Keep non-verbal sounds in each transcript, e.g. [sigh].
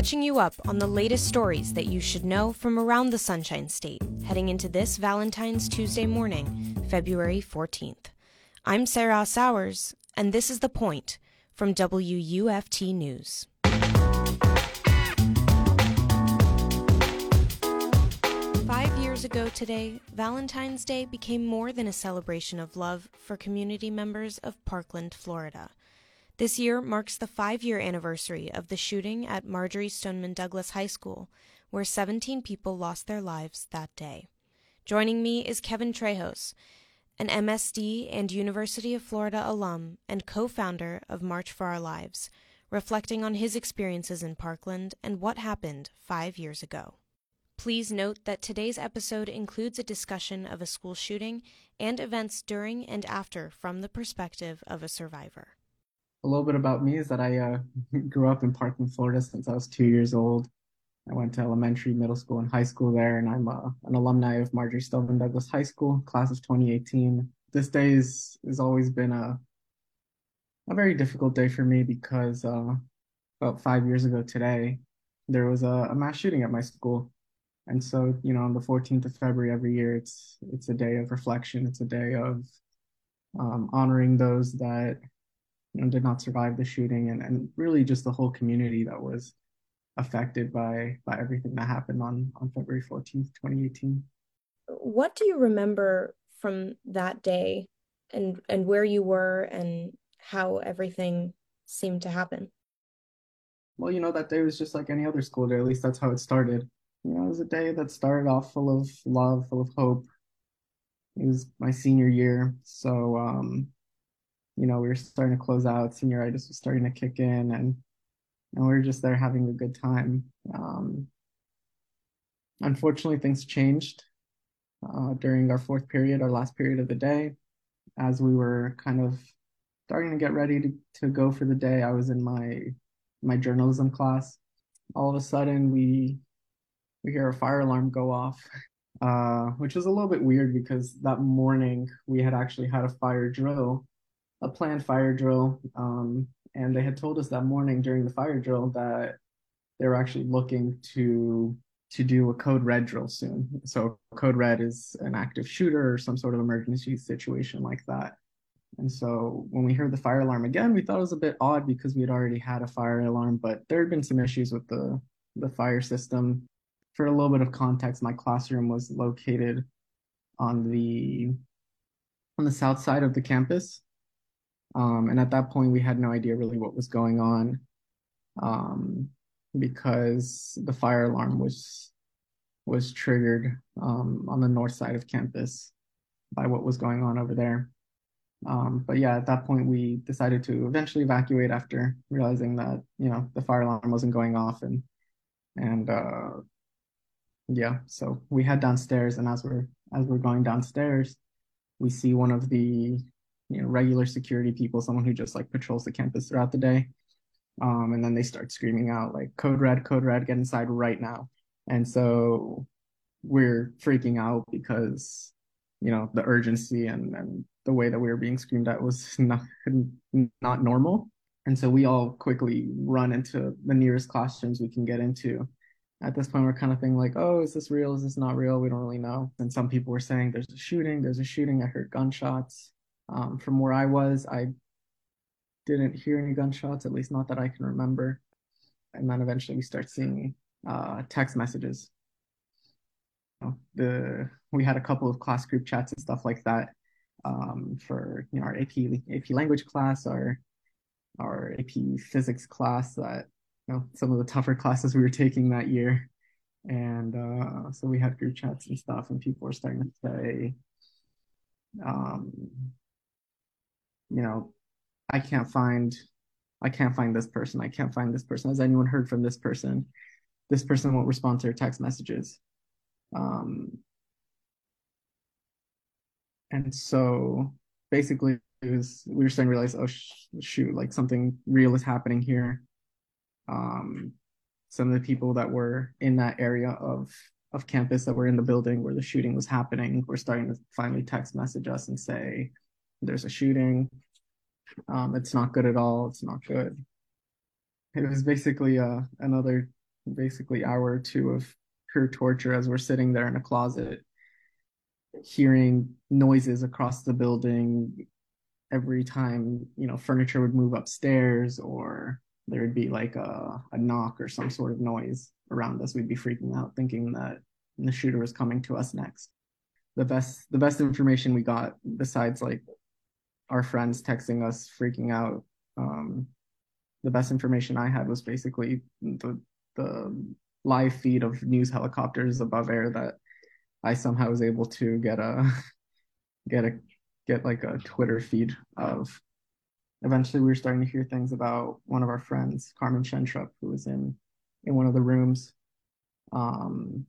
catching you up on the latest stories that you should know from around the Sunshine State, heading into this Valentine's Tuesday morning, February 14th. I'm Serra Sowers, and this is The Point from WUFT News. Five years ago today, Valentine's Day became more than a celebration of love for community members of Parkland, Florida. This year marks the five year anniversary of the shooting at Marjory Stoneman Douglas High School, where 17 people lost their lives that day. Joining me is Kevin Trejos, an MSD and University of Florida alum and co founder of March for Our Lives, reflecting on his experiences in Parkland and what happened five years ago. Please note that today's episode includes a discussion of a school shooting and events during and after from the perspective of a survivor. A little bit about me is that I uh, [laughs] grew up in Parkland, Florida since I was two years old. I went to elementary, middle school, and high school there, and I'm uh, an alumni of Marjory Stoneman Douglas High School, class of 2018. This day is, has always been a a very difficult day for me because uh, about five years ago today, there was a, a mass shooting at my school and so, you know, on the 14th of February every year, it's it's a day of reflection. It's a day of um, honoring those that you know did not survive the shooting, and and really just the whole community that was affected by by everything that happened on on February 14th, 2018. What do you remember from that day, and and where you were, and how everything seemed to happen? Well, you know, that day was just like any other school day. At least that's how it started you know, it was a day that started off full of love, full of hope. It was my senior year, so um, you know, we were starting to close out. Senioritis was starting to kick in, and and we were just there having a good time. Um, unfortunately, things changed uh, during our fourth period, our last period of the day, as we were kind of starting to get ready to, to go for the day. I was in my my journalism class. All of a sudden, we we hear a fire alarm go off, uh, which was a little bit weird because that morning we had actually had a fire drill, a planned fire drill. Um, and they had told us that morning during the fire drill that they were actually looking to to do a code red drill soon. So code red is an active shooter or some sort of emergency situation like that. And so when we heard the fire alarm again, we thought it was a bit odd because we had already had a fire alarm, but there had been some issues with the the fire system for a little bit of context, my classroom was located on the on the south side of the campus. Um, and at that point, we had no idea really what was going on um, because the fire alarm was was triggered um, on the north side of campus by what was going on over there. Um, but yeah, at that point, we decided to eventually evacuate after realizing that you know the fire alarm wasn't going off and and uh, yeah, so we head downstairs, and as we're as we're going downstairs, we see one of the you know regular security people, someone who just like patrols the campus throughout the day. Um, and then they start screaming out like code red, code red, get inside right now. And so we're freaking out because you know the urgency and, and the way that we were being screamed at was [laughs] not not normal. And so we all quickly run into the nearest classrooms we can get into at this point we're kind of thinking like oh is this real is this not real we don't really know and some people were saying there's a shooting there's a shooting i heard gunshots um, from where i was i didn't hear any gunshots at least not that i can remember. And then eventually we start seeing uh, text messages. The we had a couple of class group chats and stuff like that um, for you know our ap ap language class our our ap physics class that you know some of the tougher classes we were taking that year. And uh, so we had group chats and stuff and people were starting to say um, you know i can't find i can't find this person. I can't find this person. Has anyone heard from this person? This person won't respond to their text messages. Um, and so basically it was we were starting to realize oh sh- shoot like something real is happening here. Um, some of the people that were in that area of of campus that were in the building where the shooting was happening were starting to finally text message us and say there's a shooting um, it's not good at all it's not good it was basically uh, another basically hour or two of pure torture as we're sitting there in a closet, hearing noises across the building every time, you know, furniture would move upstairs or there would be like a, a knock or some sort of noise around us. We'd be freaking out thinking that the shooter was coming to us next. The best the best information we got besides like our friends texting us freaking out um, the best information I had was basically the the live feed of news helicopters above air that I somehow was able to get a [laughs] get a get like a Twitter feed of. Eventually, we were starting to hear things about one of our friends, Carmen Schentrup, who was in in one of the rooms. Um,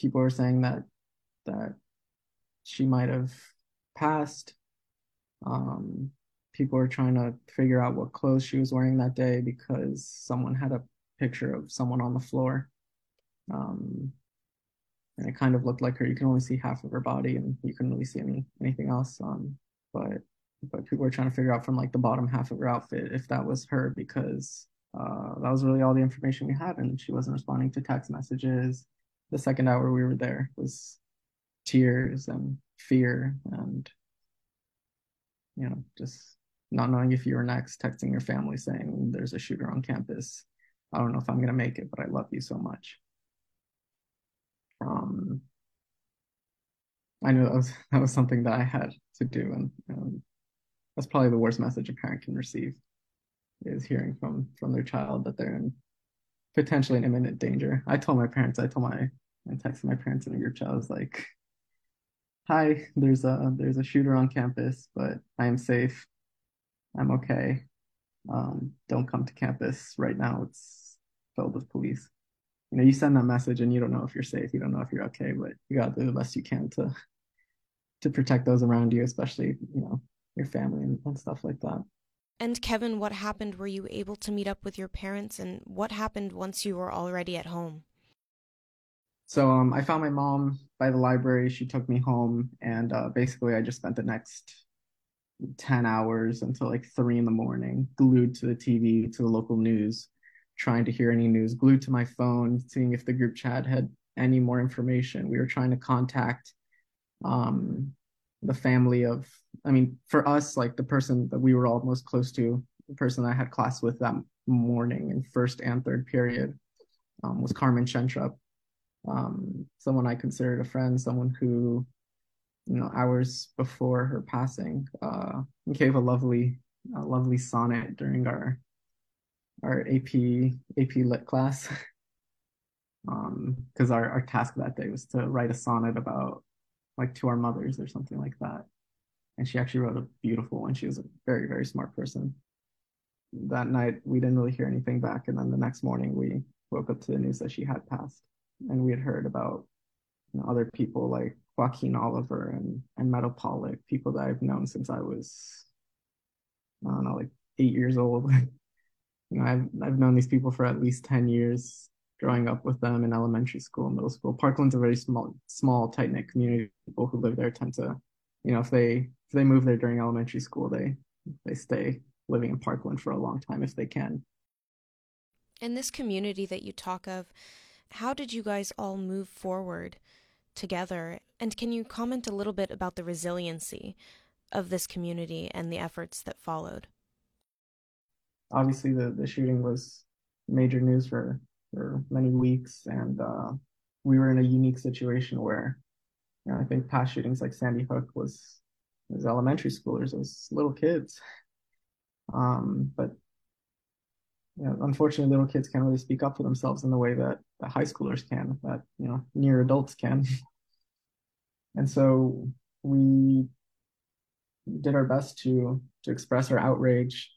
people were saying that that she might have passed. Um, people were trying to figure out what clothes she was wearing that day because someone had a picture of someone on the floor. Um, and it kind of looked like her. You can only see half of her body, and you couldn't really see any anything else. Um, but but people were trying to figure out from like the bottom half of her outfit if that was her because uh, that was really all the information we had, and she wasn't responding to text messages. The second hour we were there was tears and fear and you know just not knowing if you were next, texting your family saying there's a shooter on campus. I don't know if I'm gonna make it, but I love you so much. Um, I knew that was that was something that I had to do, and um, that's probably the worst message a parent can receive is hearing from from their child that they're in potentially in imminent danger. I told my parents, I told my I texted my parents in a group chat. I was like, "Hi, there's a there's a shooter on campus, but I am safe. I'm okay. Um, don't come to campus right now. It's filled with police. You know, you send that message and you don't know if you're safe. You don't know if you're okay, but you gotta do the best you can to to protect those around you, especially you know your family and, and stuff like that. And Kevin, what happened? Were you able to meet up with your parents, and what happened once you were already at home? So um, I found my mom by the library. She took me home, and uh, basically, I just spent the next 10 hours until like three in the morning, glued to the TV, to the local news, trying to hear any news, glued to my phone, seeing if the group chat had any more information. We were trying to contact um, the family of, I mean, for us, like the person that we were all most close to, the person I had class with that morning in first and third period um, was Carmen Schentrup, um, someone I considered a friend, someone who you know, hours before her passing, uh, gave a lovely, a lovely sonnet during our our AP AP Lit class. [laughs] um, because our our task that day was to write a sonnet about like to our mothers or something like that. And she actually wrote a beautiful one. She was a very very smart person. That night we didn't really hear anything back, and then the next morning we woke up to the news that she had passed, and we had heard about you know, other people like Joaquin Oliver and, and Meadow Pollack, people that I've known since I was, I don't know, like eight years old. [laughs] you know, I've, I've known these people for at least 10 years, growing up with them in elementary school, middle school. Parkland's a very small, small, tight knit community. People who live there tend to, you know, if they, if they move there during elementary school, they, they stay living in Parkland for a long time if they can. In this community that you talk of, how did you guys all move forward together? And can you comment a little bit about the resiliency of this community and the efforts that followed? Obviously, the, the shooting was major news for, for many weeks, and uh, we were in a unique situation where you know, I think past shootings like Sandy Hook was was elementary schoolers, it was little kids. [laughs] Um, but you know, unfortunately, little kids can't really speak up for themselves in the way that, that high schoolers can, that you know, near adults can. [laughs] and so we did our best to to express our outrage,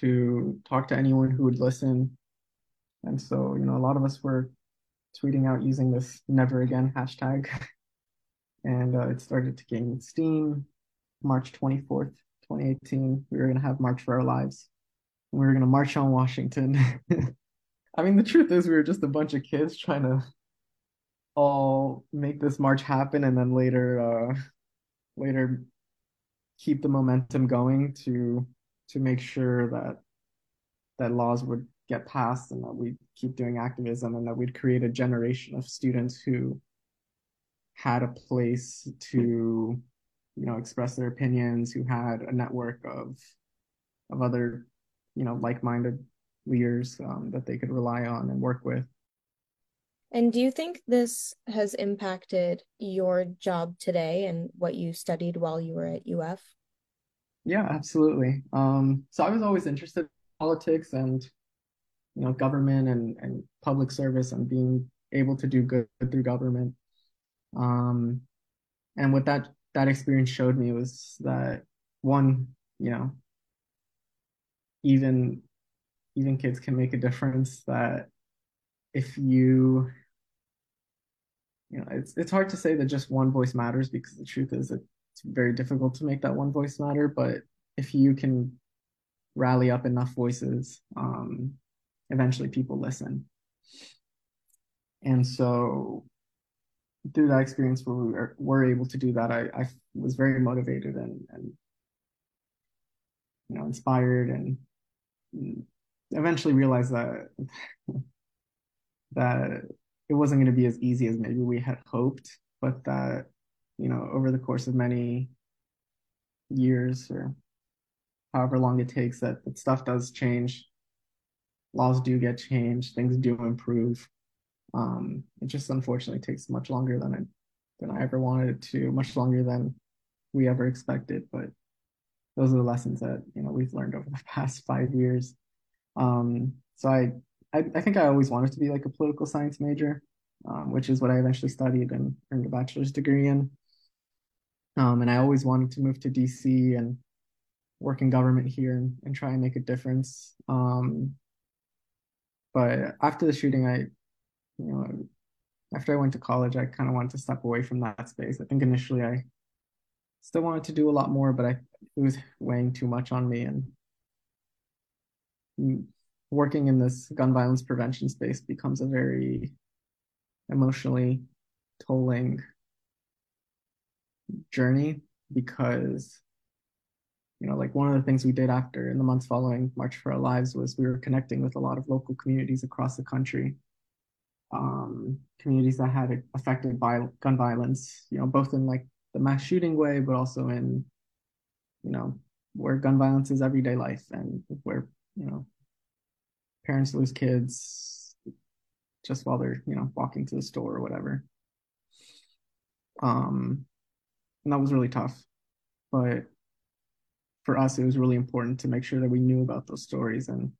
to talk to anyone who would listen. And so, you know, a lot of us were tweeting out using this never again hashtag. [laughs] and uh, it started to gain steam. March 24th, 2018, we were going to have March for Our Lives we were gonna march on Washington. [laughs] I mean, the truth is, we were just a bunch of kids trying to all make this march happen, and then later, uh, later, keep the momentum going to to make sure that that laws would get passed and that we'd keep doing activism and that we'd create a generation of students who had a place to you know express their opinions who had a network of of other you know like-minded leaders um, that they could rely on and work with and do you think this has impacted your job today and what you studied while you were at UF? Yeah, absolutely. Um, so I was always interested in politics and you know government and, and public service and being able to do good through government. Um, and what that that experience showed me was that one, you know, even even kids can make a difference. That if you you know it's it's hard to say that just one voice matters because the truth is it's very difficult to make that one voice matter but if you can rally up enough voices um, eventually people listen and so through that experience where we were, were able to do that I, I was very motivated and, and you know inspired and eventually realized that that it wasn't going to be as easy as maybe we had hoped, but that, you know, over the course of many years or however long it takes, that, that stuff does change. Laws do get changed, things do improve. Um, it just unfortunately takes much longer than I than I ever wanted it to, much longer than we ever expected. But those are the lessons that you know we've learned over the [laughs] past five years. Um, so I I, I think I always wanted to be like a political science major, um, which is what I eventually studied and earned a bachelor's degree in. Um, and I always wanted to move to DC and work in government here and, and try and make a difference. Um, but after the shooting, I, you know, after I went to college, I kind of wanted to step away from that space. I think initially I still wanted to do a lot more, but I it was weighing too much on me and working in this gun violence prevention space becomes a very emotionally tolling journey because you know like one of the things we did after in the months following march for our lives was we were connecting with a lot of local communities across the country um, communities that had affected by gun violence you know both in like the mass shooting way but also in you know where gun violence is everyday life and where you know parents lose kids just while they're you know walking to the store or whatever. Um and that was really tough. But for us it was really important to make sure that we knew about those stories and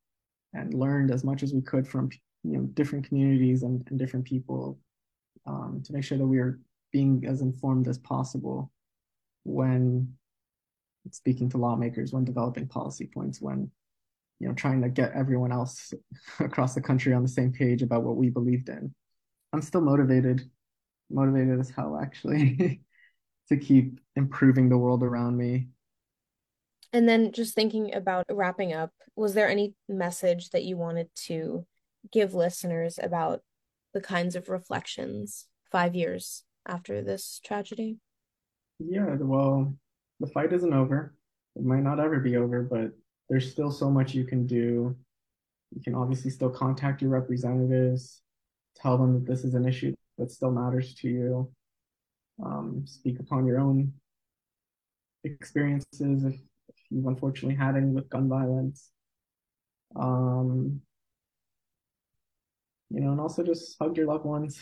and learned as much as we could from you know different communities and, and different people um, to make sure that we are being as informed as possible when speaking to lawmakers when developing policy points when you know trying to get everyone else [laughs] across the country on the same page about what we believed in. I'm still motivated motivated as hell actually [laughs] to keep improving the world around me. And then just thinking about wrapping up was there any message that you wanted to give listeners about the kinds of reflections five years after this tragedy yeah well the fight isn't over it might not ever be over but there's still so much you can do. You can obviously still contact your representatives, tell them that this is an issue that still matters to you. Um, speak upon your own experiences if, if, you've unfortunately had any with gun violence. Um, you know, and also just hug your loved ones.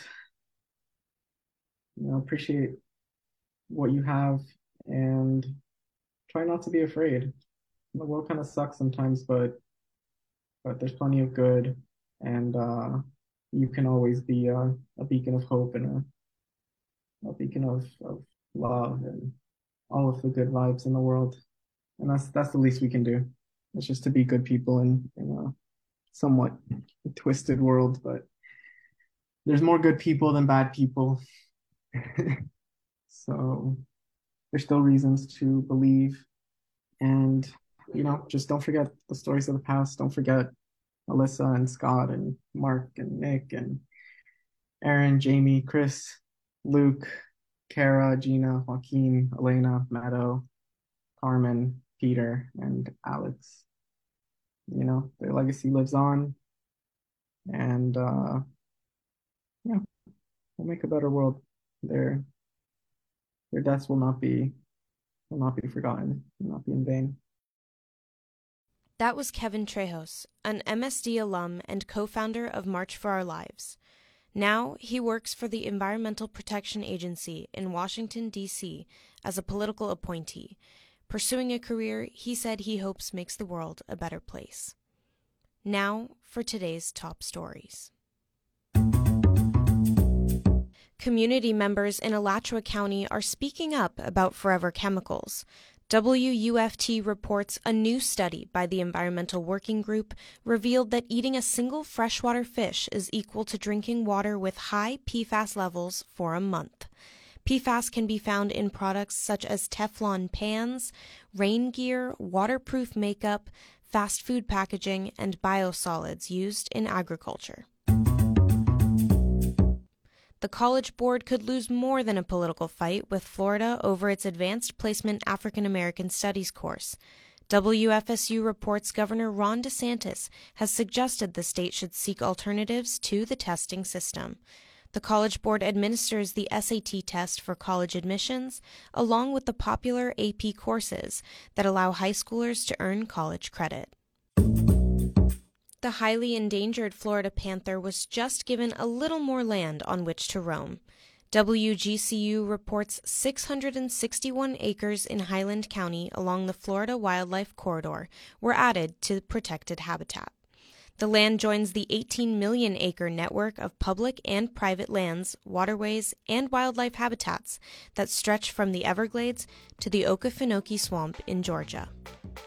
You know, appreciate what you have and try not to be afraid the world kind of sucks sometimes, but but there's plenty of good, and uh, you can always be a, a beacon of hope and a, a beacon of, of love and all of the good vibes in the world. And that's that's the least we can do. It's just to be good people in, in a somewhat twisted world, but there's more good people than bad people. [laughs] so there's still reasons to believe and you know, just don't forget the stories of the past. Don't forget Alyssa and Scott and Mark and Nick and Aaron, Jaime, Chris, Luke, Cara, Gina, Joaquin, Elena, Meadow, Carmen, Peter, and Alex. You know, their legacy lives on. and uh, yeah, we'll make a better world. Their their deaths will not be will not be forgotten, will not be in vain. That was Kevin Trejos, an MSD alum and co founder of March for Our Lives. Now he works for the Environmental Protection Agency in Washington, D.C. as a political appointee, pursuing a career he said he hopes makes the world a better place. Now for today's top stories. Community members in Alachua County are speaking up about forever chemicals. WUFT reports a new study by the Environmental Working Group revealed that eating a single freshwater fish is equal to drinking water with high PFAS levels for a month. PFAS can be found in products such as Teflon pans, rain gear, waterproof makeup, fast food packaging, and biosolids used in agriculture the College Board could lose more than a political fight with Florida over its Advanced Placement African American Studies course. WFSU reports Governor Ron DeSantis has suggested the state should seek alternatives to the testing system. The College Board administers the SAT test for college admissions, along with the popular AP courses that allow high schoolers to earn college credit. The highly endangered Florida panther was just given a little more land on which to roam. WGCU reports 661 acres in Highlands County along the Florida Wildlife Corridor were added to protected habitat. The land joins the 18 million acre network of public and private lands, waterways, and wildlife habitats that stretch from the Everglades to the Okefenokee Swamp in Georgia.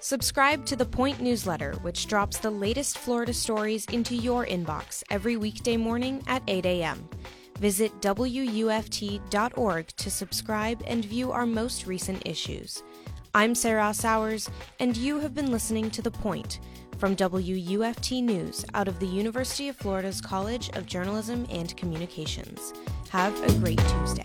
Subscribe to the Point newsletter, which drops the latest Florida stories into your inbox every weekday morning at 8 a.m. Visit WUFT.org to subscribe and view our most recent issues. I'm Serra Sowers, and you have been listening to The Point from WUFT News out of the University of Florida's College of Journalism and Communications. Have a great Tuesday.